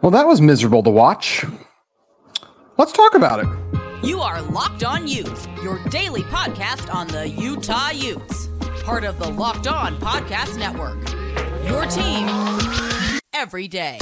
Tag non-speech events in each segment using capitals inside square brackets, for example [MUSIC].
Well, that was miserable to watch. Let's talk about it. You are Locked On Utes, your daily podcast on the Utah Utes, part of the Locked On Podcast Network. Your team every day.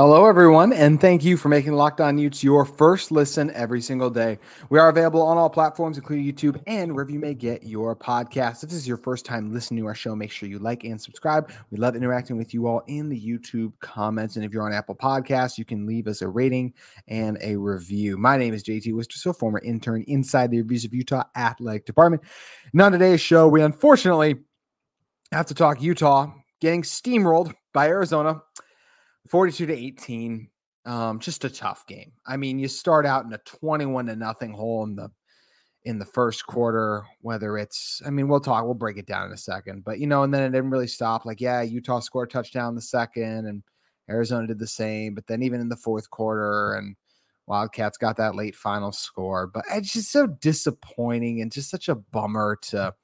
Hello, everyone, and thank you for making Locked On Utes your first listen every single day. We are available on all platforms, including YouTube and wherever you may get your podcast. If this is your first time listening to our show, make sure you like and subscribe. We love interacting with you all in the YouTube comments. And if you're on Apple Podcasts, you can leave us a rating and a review. My name is JT Wistrcill, former intern inside the Reviews of Utah Athletic Department. And on today's show, we unfortunately have to talk Utah getting steamrolled by Arizona 42 to 18. Um, just a tough game. I mean, you start out in a 21 to nothing hole in the in the first quarter, whether it's I mean, we'll talk, we'll break it down in a second, but you know, and then it didn't really stop. Like, yeah, Utah scored a touchdown the second, and Arizona did the same, but then even in the fourth quarter, and Wildcats got that late final score. But it's just so disappointing and just such a bummer to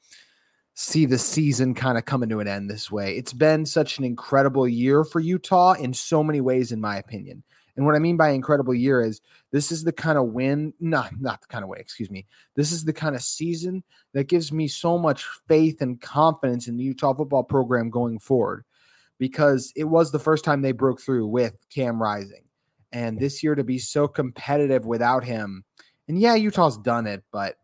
see the season kind of coming to an end this way. It's been such an incredible year for Utah in so many ways, in my opinion. And what I mean by incredible year is this is the kind of win, not not the kind of way, excuse me. This is the kind of season that gives me so much faith and confidence in the Utah football program going forward because it was the first time they broke through with Cam Rising. And this year to be so competitive without him. And yeah, Utah's done it, but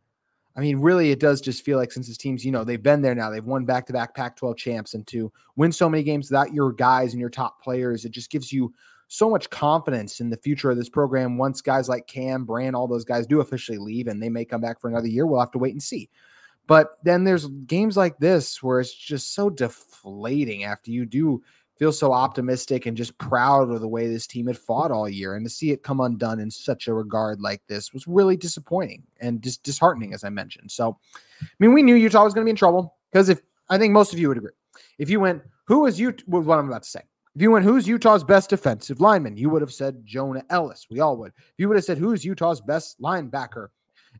I mean, really, it does just feel like since his teams, you know, they've been there now, they've won back to back Pac 12 champs, and to win so many games without your guys and your top players, it just gives you so much confidence in the future of this program. Once guys like Cam, Brand, all those guys do officially leave and they may come back for another year, we'll have to wait and see. But then there's games like this where it's just so deflating after you do feel so optimistic and just proud of the way this team had fought all year. And to see it come undone in such a regard like this was really disappointing and just disheartening, as I mentioned. So, I mean, we knew Utah was going to be in trouble because if I think most of you would agree, if you went, who is you with what I'm about to say? If you went, who's Utah's best defensive lineman? You would have said Jonah Ellis. We all would. If you would have said, who's Utah's best linebacker?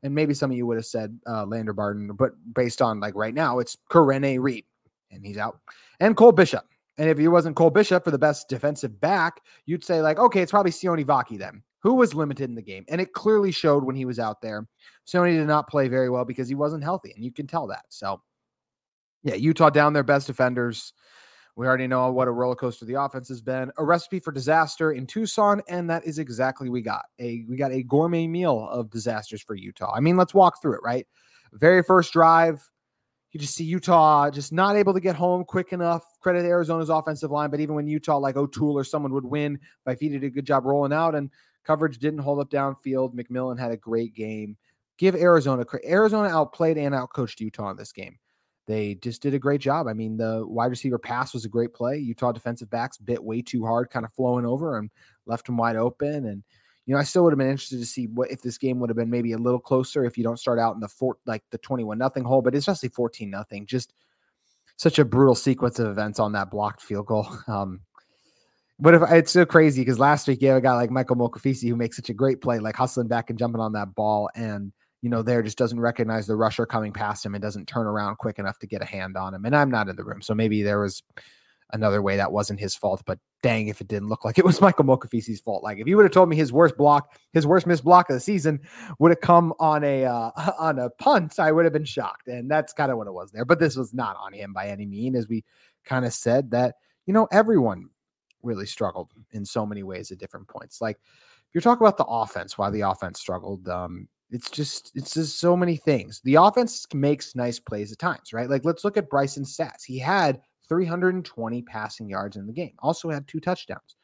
And maybe some of you would have said uh, Lander Barton, but based on like right now, it's Karene Reed, and he's out. And Cole Bishop. And if he wasn't Cole Bishop for the best defensive back, you'd say, like, okay, it's probably Sione Vaki then, who was limited in the game. And it clearly showed when he was out there. Sione did not play very well because he wasn't healthy, and you can tell that. So, yeah, Utah down their best defenders. We already know what a roller coaster the offense has been. A recipe for disaster in Tucson, and that is exactly we got. A we got a gourmet meal of disasters for Utah. I mean, let's walk through it, right? Very first drive, you just see Utah just not able to get home quick enough. Credit Arizona's offensive line, but even when Utah, like O'Toole or someone would win, Fifita did a good job rolling out and coverage didn't hold up downfield. McMillan had a great game. Give Arizona Arizona outplayed and outcoached Utah in this game. They just did a great job. I mean, the wide receiver pass was a great play. Utah defensive backs bit way too hard, kind of flowing over and left them wide open. And you know, I still would have been interested to see what if this game would have been maybe a little closer if you don't start out in the four like the 21 nothing hole, but especially 14 nothing. Just such a brutal sequence of events on that blocked field goal. [LAUGHS] Um, but if it's so crazy because last week you have a guy like Michael Mokofisi who makes such a great play, like hustling back and jumping on that ball, and you know, there just doesn't recognize the rusher coming past him and doesn't turn around quick enough to get a hand on him. And I'm not in the room, so maybe there was another way that wasn't his fault. But dang, if it didn't look like it was [LAUGHS] Michael Mokofisi's fault. Like if you would have told me his worst block, his worst missed block of the season would have come on a uh, [LAUGHS] on a punt, I would have been shocked. And that's kind of what it was there. But this was not on him by any mean, as we kind of said that you know everyone really struggled in so many ways at different points. Like if you're talking about the offense, why the offense struggled, um, it's just it's just so many things. The offense makes nice plays at times, right? Like let's look at Bryson's stats. He had 320 passing yards in the game. Also had two touchdowns.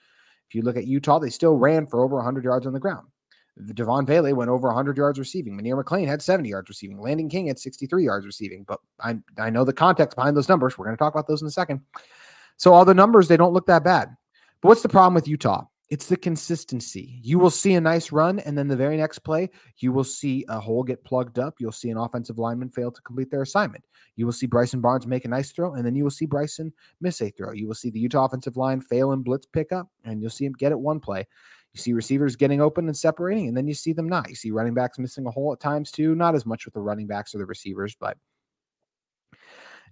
If you look at Utah, they still ran for over 100 yards on the ground. Devaughn Vele went over 100 yards receiving. Munir McClain had 70 yards receiving. Landen King had 63 yards receiving. But I, I know the context behind those numbers. We're going to talk about those in a second. So all the numbers, they don't look that bad. But what's the problem with Utah? It's the consistency. You will see a nice run, and then the very next play, you will see a hole get plugged up. You'll see an offensive lineman fail to complete their assignment. You will see Bryson Barnes make a nice throw, and then you will see Bryson miss a throw. You will see the Utah offensive line fail and blitz pickup, and you'll see him get it one play. You see receivers getting open and separating, and then you see them not. You see running backs missing a hole at times too. Not as much with the running backs or the receivers, but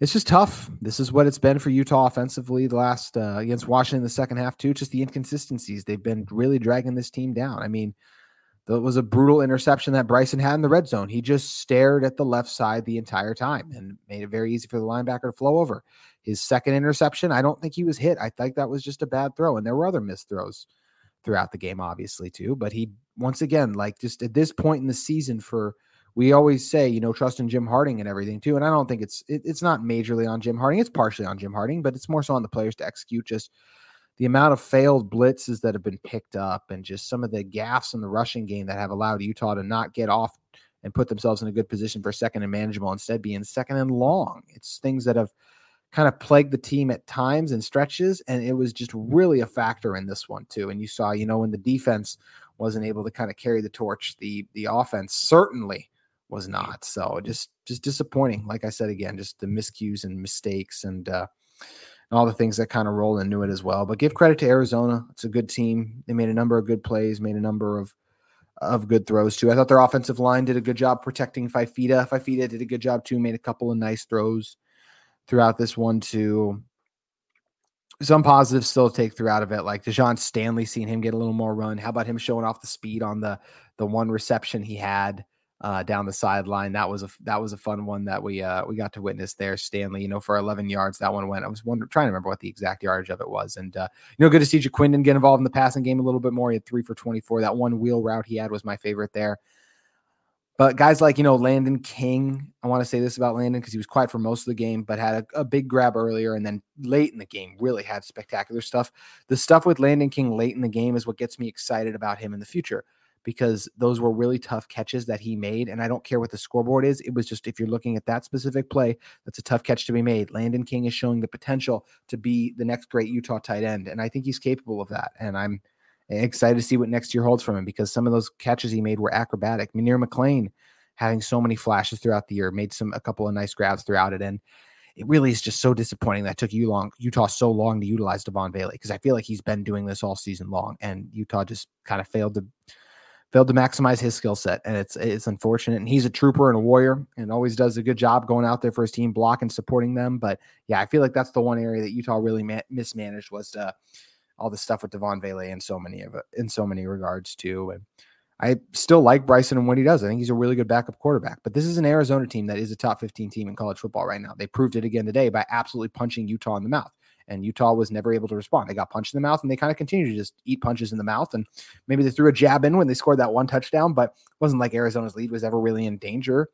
it's just tough. This is what it's been for Utah offensively the last uh, against Washington in the second half too. Just the inconsistencies they've been really dragging this team down. I mean, that was a brutal interception that Bryson had in the red zone. He just stared at the left side the entire time and made it very easy for the linebacker to flow over. His second interception, I don't think he was hit. I think that was just a bad throw, and there were other missed throws throughout the game, obviously too. But he once again, like just at this point in the season for we always say, you know, trust in Jim Harding and everything too. And I don't think it's it, it's not majorly on Jim Harding. It's partially on Jim Harding, but it's more so on the players to execute. Just the amount of failed blitzes that have been picked up, and just some of the gaffes in the rushing game that have allowed Utah to not get off and put themselves in a good position for second and manageable, instead being second and long. It's things that have kind of plagued the team at times and stretches, and it was just really a factor in this one too. And you saw, you know, when the defense wasn't able to kind of carry the torch, the the offense certainly was not. So just just disappointing. Like I said again, just the miscues and mistakes and uh, and all the things that kind of roll into it as well. But give credit to Arizona; it's a good team. They made a number of good plays, made a number of of good throws too. I thought their offensive line did a good job protecting Fifita. Fifita did a good job too. Made a couple of nice throws throughout this one too. Some positives still take throughout of it, like Dijon Stanley, seeing him get a little more run. How about him showing off the speed on the the one reception he had? Uh, down the sideline. That was a that was a fun one that we uh, we got to witness there. Stanley, you know, for 11 yards, that one went. I was wondering, trying to remember what the exact yardage of it was, and uh, you know, good to see Ja'Quinden get involved in the passing game a little bit more. He had three for 24. That one wheel route he had was my favorite there. But guys like you know Landen King, I want to say this about Landen because he was quiet for most of the game, but had a, a, big grab earlier, and then late in the game really had spectacular stuff. The stuff with Landen King late in the game is what gets me excited about him in the future because those were really tough catches that he made. And I don't care what the scoreboard is. It was just if you're looking at that specific play, that's a tough catch to be made. Landen King is showing the potential to be the next great Utah tight end. And I think he's capable of that. And I'm excited to see what next year holds from him because some of those catches he made were acrobatic. Munir McClain having so many flashes throughout the year, made some a couple of nice grabs throughout it. And it really is just so disappointing that took you long Utah so long to utilize Devaughn Vele because I feel like he's been doing this all season long and Utah just kind of failed to failed to maximize his skill set, and it's it's unfortunate. And he's a trooper and a warrior, and always does a good job going out there for his team, blocking, supporting them. But yeah, I feel like that's the one area that Utah really ma- mismanaged was to, all the stuff with Devaughn Vele in so many of it, in so many regards too. And I still like Bryson and what he does. I think he's a really good backup quarterback. But this is an Arizona team that is a top 15 team in college football right now. They proved it again today by absolutely punching Utah in the mouth and Utah was never able to respond. They got punched in the mouth and they kind of continued to just eat punches in the mouth. And maybe they threw a jab in when they scored that one touchdown, but it wasn't like Arizona's lead was ever really in danger.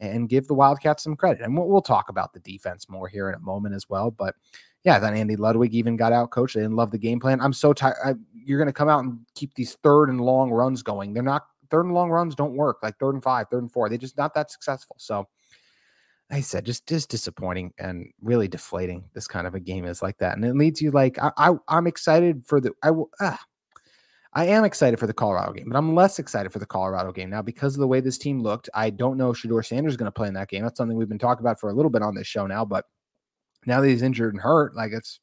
And give the Wildcats some credit. And we'll, talk about the defense more here in a moment as well. But yeah, then Andy Ludwig even got out coached. They didn't love the game plan. I'm so tired. You're going to come out and keep these third and long runs going. They're not third and long runs don't work like third and five, third and four. They're just not that successful. So I said, just just disappointing and really deflating. This kind of a game is like that, and it leads you like I, I am excited for the I will. Ah, I am excited for the Colorado game, but I'm less excited for the Colorado game now because of the way this team looked. I don't know if Shedeur Sanders is going to play in that game. That's something we've been talking about for a little bit on this show now, but now that he's injured and hurt, like it's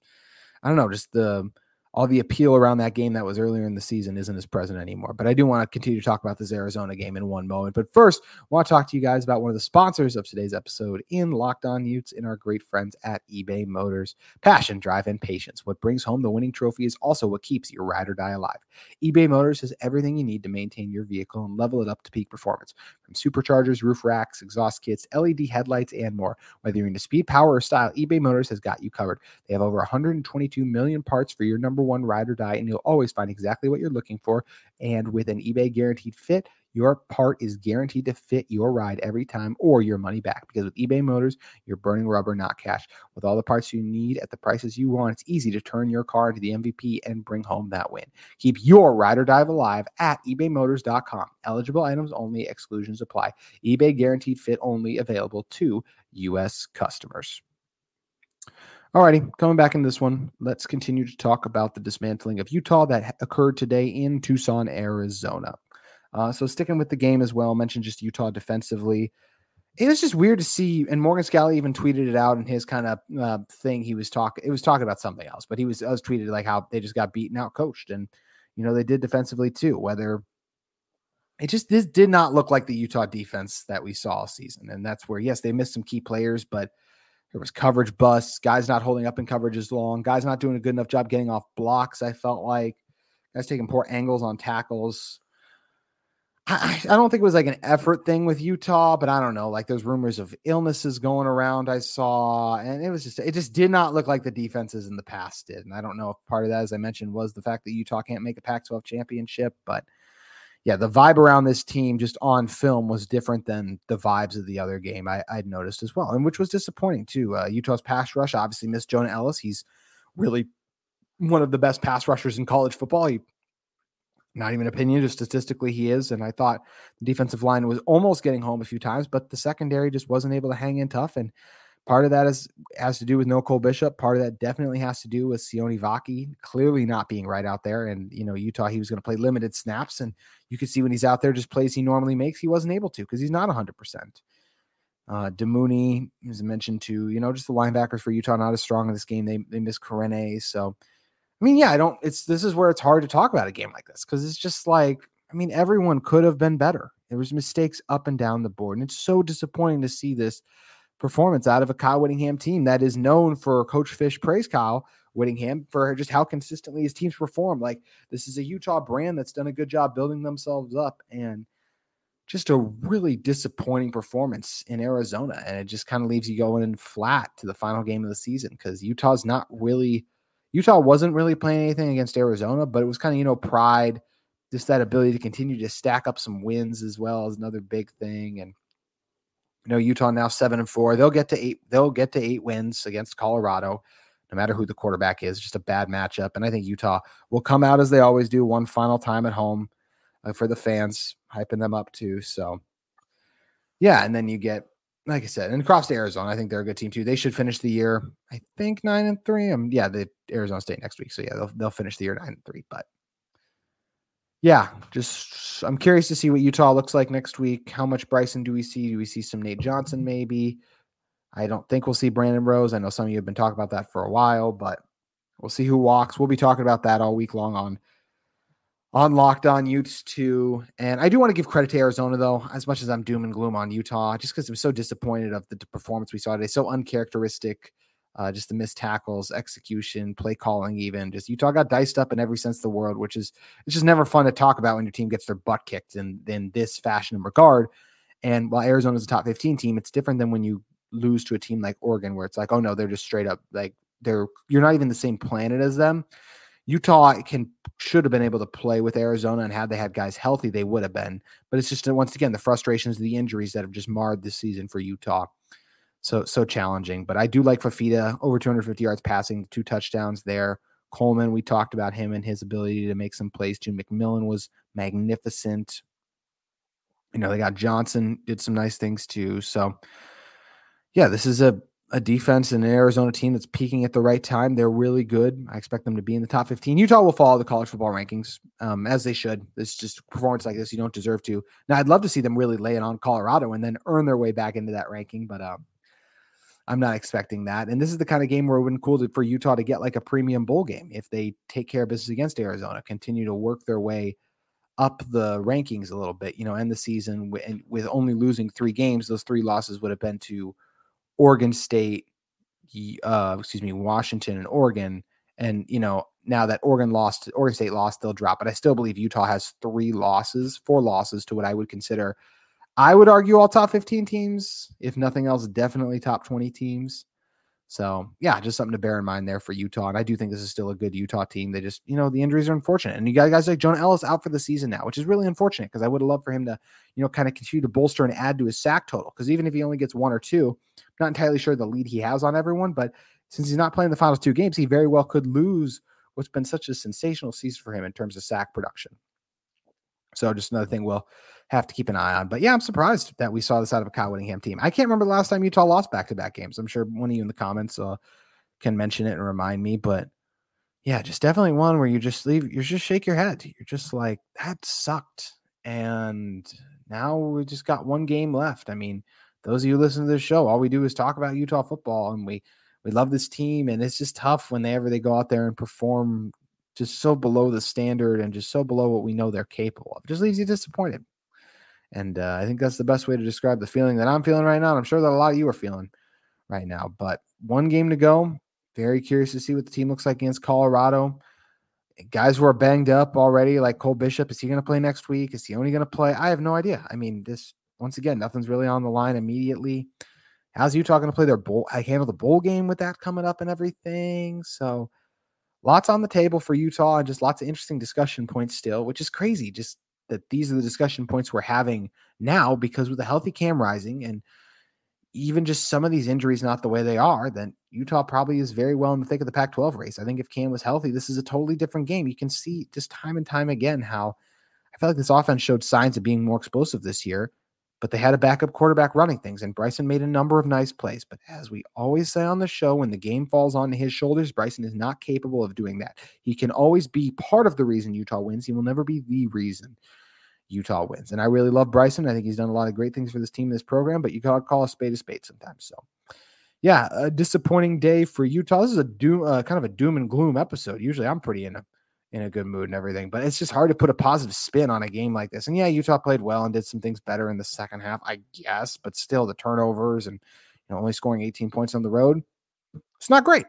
I don't know, just the all the appeal around that game that was earlier in the season isn't as present anymore. But I do want to continue to talk about this Arizona game in one moment. But first, I want to talk to you guys about one of the sponsors of today's episode in Locked On Utes in our great friends at eBay Motors. Passion, drive, and patience. What brings home the winning trophy is also what keeps your ride or die alive. eBay Motors has everything you need to maintain your vehicle and level it up to peak performance. From superchargers, roof racks, exhaust kits, LED headlights, and more. Whether you're into speed, power, or style, eBay Motors has got you covered. They have over 122 million parts for your number one ride or die, and you'll always find exactly what you're looking for. And with an eBay guaranteed fit, your part is guaranteed to fit your ride every time or your money back. Because with eBay Motors, you're burning rubber, not cash. With all the parts you need at the prices you want, it's easy to turn your car into the MVP and bring home that win. Keep your ride or die alive at ebaymotors.com. Eligible items only, exclusions apply. eBay guaranteed fit only available to U.S. customers. Alrighty, coming back in this one, let's continue to talk about the dismantling of Utah that occurred today in Tucson, Arizona. Uh, so sticking with the game as well, mentioned just Utah defensively. It was just weird to see, and Morgan Scalley even tweeted it out in his kind of uh, thing. He was talking, it was talking about something else, but he was, was tweeted like how they just got beaten out, coached, and you know they did defensively too. Whether it just this did not look like the Utah defense that we saw all season, and that's where yes they missed some key players, but there was coverage busts, guys not holding up in coverage as long, guys not doing a good enough job getting off blocks. I felt like guys taking poor angles on tackles. I, I don't think it was like an effort thing with Utah, but I don't know. Like there's rumors of illnesses going around. I saw, and it was just it just did not look like the defenses in the past did. And I don't know if part of that, as I mentioned, was the fact that Utah can't make a Pac-12 championship, but yeah, the vibe around this team just on film was different than the vibes of the other game I, would noticed as well, and which was disappointing too. Uh, Utah's pass rush obviously missed Jonah Ellis. He's really one of the best pass rushers in college football. He, not even opinion, just statistically he is. And I thought the defensive line was almost getting home a few times, but the secondary just wasn't able to hang in tough. And Part of that is has to do with no Cole Bishop. Part of that definitely has to do with Sione Vaki clearly not being right out there. And you know, Utah, he was going to play limited snaps, and you could see when he's out there, just plays he normally makes, he wasn't able to because he's not 100. percent uh, Damuni, as I mentioned to you know, just the linebackers for Utah not as strong in this game. They they miss Karene. So, I mean, yeah, I don't. It's this is where it's hard to talk about a game like this because it's just like, I mean, everyone could have been better. There was mistakes up and down the board, and it's so disappointing to see this performance out of a Kyle Whittingham team that is known for Coach Fisch praise Kyle Whittingham for just how consistently his teams perform. Like this is a Utah brand that's done a good job building themselves up and just a really disappointing performance in Arizona. And it just kind of leaves you going in flat to the final game of the season because Utah's not really Utah wasn't really playing anything against Arizona, but it was kind of, you know, pride, just that ability to continue to stack up some wins as well as another big thing. And you know, Utah now seven and four. They'll get to eight. They'll get to eight wins against Colorado, no matter who the quarterback is. Just a bad matchup, and I think Utah will come out as they always do, one final time at home uh, for the fans, hyping them up too. So, yeah, and then you get, like I said, and across to Arizona, I think they're a good team too. They should finish the year, I think nine and three. Um, yeah, the Arizona State next week. So yeah, they'll they'll finish the year nine and three, but yeah, just I'm curious to see what Utah looks like next week. How much Bryson do we see? Do we see some Nate Johnson maybe? I don't think we'll see Brandon Rose. I know some of you have been talking about that for a while, but we'll see who walks. We'll be talking about that all week long on on Locked On Utes too. And I do want to give credit to Arizona though, as much as I'm doom and gloom on Utah, just because I'm so disappointed of the performance we saw today. So uncharacteristic uh, just the missed tackles, execution, play calling, even just Utah got diced up in every sense of the world, which is it's just never fun to talk about when your team gets their butt kicked in in this fashion and regard. And while Arizona's a top 15 team, it's different than when you lose to a team like Oregon, where it's like, oh no, they're just straight up like they're you're not even the same planet as them. Utah can should have been able to play with Arizona, and had they had guys healthy, they would have been. But it's just once again the frustrations, the injuries that have just marred this season for Utah so so challenging. But I do like Fifita over 250 yards passing, two touchdowns there. Coleman, we talked about him and his ability to make some plays too. McMillan was magnificent. You know, they got Johnson, did some nice things too. So yeah, this is a a defense and an Arizona team that's peaking at the right time. They're really good. I expect them to be in the top 15. Utah will follow the college football rankings um, as they should. It's just performance like this you don't deserve to. Now, I'd love to see them really lay it on Colorado and then earn their way back into that ranking, but um, I'm not expecting that. And this is the kind of game where it would be cool to, for Utah to get like a premium bowl game if they take care of business against Arizona, continue to work their way up the rankings a little bit, you know, end the season with, with only losing three games. Those three losses would have been to Oregon State, uh, excuse me, Washington and Oregon. And, you know, now that Oregon lost, Oregon State lost, they'll drop. But I still believe Utah has three losses, four losses to what I would consider I would argue all top 15 teams, if nothing else, definitely top 20 teams. So yeah, just something to bear in mind there for Utah. And I do think this is still a good Utah team. They just, you know, the injuries are unfortunate. And you got guys like Jonah Ellis out for the season now, which is really unfortunate because I would have loved for him to, you know, kind of continue to bolster and add to his sack total. Because even if he only gets one or two, not entirely sure the lead he has on everyone, but since he's not playing the final two games, he very well could lose what's been such a sensational season for him in terms of sack production. So just another thing we'll have to keep an eye on. But yeah, I'm surprised that we saw this out of a Kyle Whittingham team. I can't remember the last time Utah lost back to back games. I'm sure one of you in the comments uh, can mention it and remind me. But yeah, just definitely one where you just leave, you just shake your head. You're just like, that sucked. And now we just got one game left. I mean, those of you listen to this show, all we do is talk about Utah football and we we love this team. And it's just tough whenever they go out there and perform just so below the standard and just so below what we know they're capable of. It just leaves you disappointed. And uh, I think that's the best way to describe the feeling that I'm feeling right now. And I'm sure that a lot of you are feeling right now. But one game to go. Very curious to see what the team looks like against Colorado. Guys who are banged up already, like Cole Bishop, is he going to play next week? Is he only going to play? I have no idea. I mean, this once again, nothing's really on the line immediately. How's Utah going to play their bowl? I handle the bowl game with that coming up and everything. So lots on the table for Utah and just lots of interesting discussion points still, which is crazy. Just that these are the discussion points we're having now because with the healthy Cam Rising and even just some of these injuries not the way they are, then Utah probably is very well in the thick of the Pac 12 race. I think if Cam was healthy, this is a totally different game. You can see just time and time again how I feel like this offense showed signs of being more explosive this year, but they had a backup quarterback running things, and Bryson made a number of nice plays. But as we always say on the show, when the game falls on his shoulders, Bryson is not capable of doing that. He can always be part of the reason Utah wins, he will never be the reason. Utah wins. And I really love Bryson. I think he's done a lot of great things for this team, this program, but you gotta call a spade a spade sometimes. So, yeah, a disappointing day for Utah. This is a doom, uh, kind of a doom and gloom episode. Usually, I'm pretty in a in a good mood and everything, but it's just hard to put a positive spin on a game like this. And yeah, Utah played well and did some things better in the second half, I guess, but still the turnovers and you know only scoring 18 points on the road, it's not great.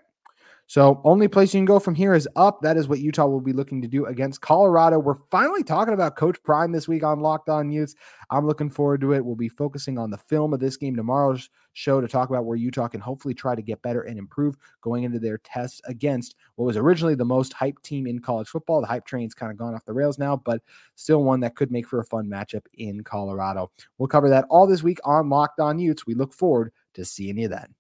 So, only place you can go from here is up. That is what Utah will be looking to do against Colorado. We're finally talking about Coach Prime this week on Locked On Utes. I'm looking forward to it. We'll be focusing on the film of this game tomorrow's show to talk about where Utah can hopefully try to get better and improve going into their test against what was originally the most hyped team in college football. The hype train's kind of gone off the rails now, but still one that could make for a fun matchup in Colorado. We'll cover that all this week on Locked On Utes. We look forward to seeing you then.